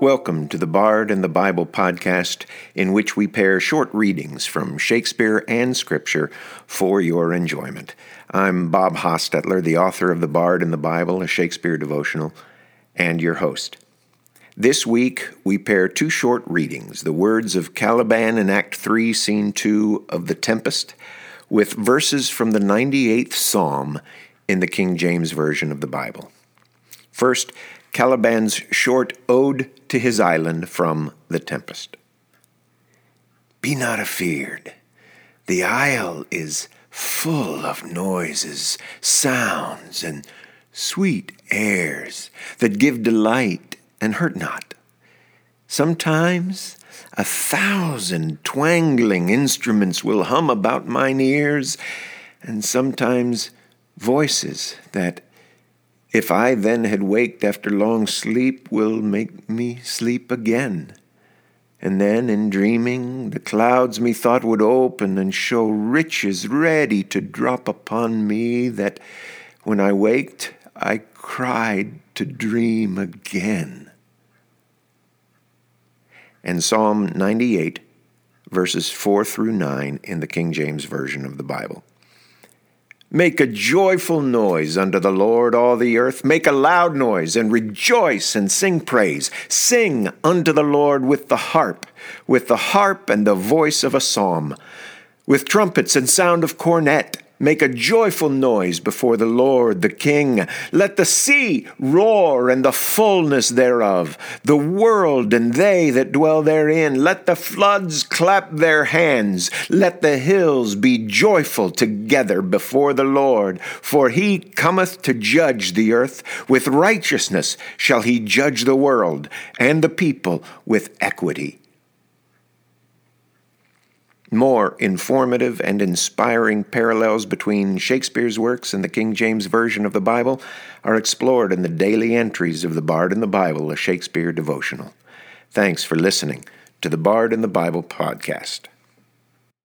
Welcome to the Bard and the Bible podcast, in which we pair short readings from Shakespeare and Scripture for your enjoyment. I'm Bob Hostetler, the author of The Bard and the Bible, a Shakespeare devotional, and your host. This week, we pair two short readings the words of Caliban in Act 3, Scene 2 of The Tempest, with verses from the 98th Psalm in the King James Version of the Bible. First, Caliban's short ode to his island from The Tempest. Be not afeard. The isle is full of noises, sounds, and sweet airs that give delight and hurt not. Sometimes a thousand twangling instruments will hum about mine ears, and sometimes voices that if I then had waked after long sleep, will make me sleep again. And then, in dreaming, the clouds methought would open and show riches ready to drop upon me, that when I waked, I cried to dream again. And Psalm 98, verses 4 through 9 in the King James Version of the Bible. Make a joyful noise unto the Lord, all the earth. Make a loud noise and rejoice and sing praise. Sing unto the Lord with the harp, with the harp and the voice of a psalm, with trumpets and sound of cornet Make a joyful noise before the Lord, the King. Let the sea roar and the fullness thereof, the world and they that dwell therein. Let the floods clap their hands. Let the hills be joyful together before the Lord. For he cometh to judge the earth. With righteousness shall he judge the world, and the people with equity. More informative and inspiring parallels between Shakespeare's works and the King James Version of the Bible are explored in the daily entries of The Bard in the Bible, a Shakespeare devotional. Thanks for listening to the Bard in the Bible podcast.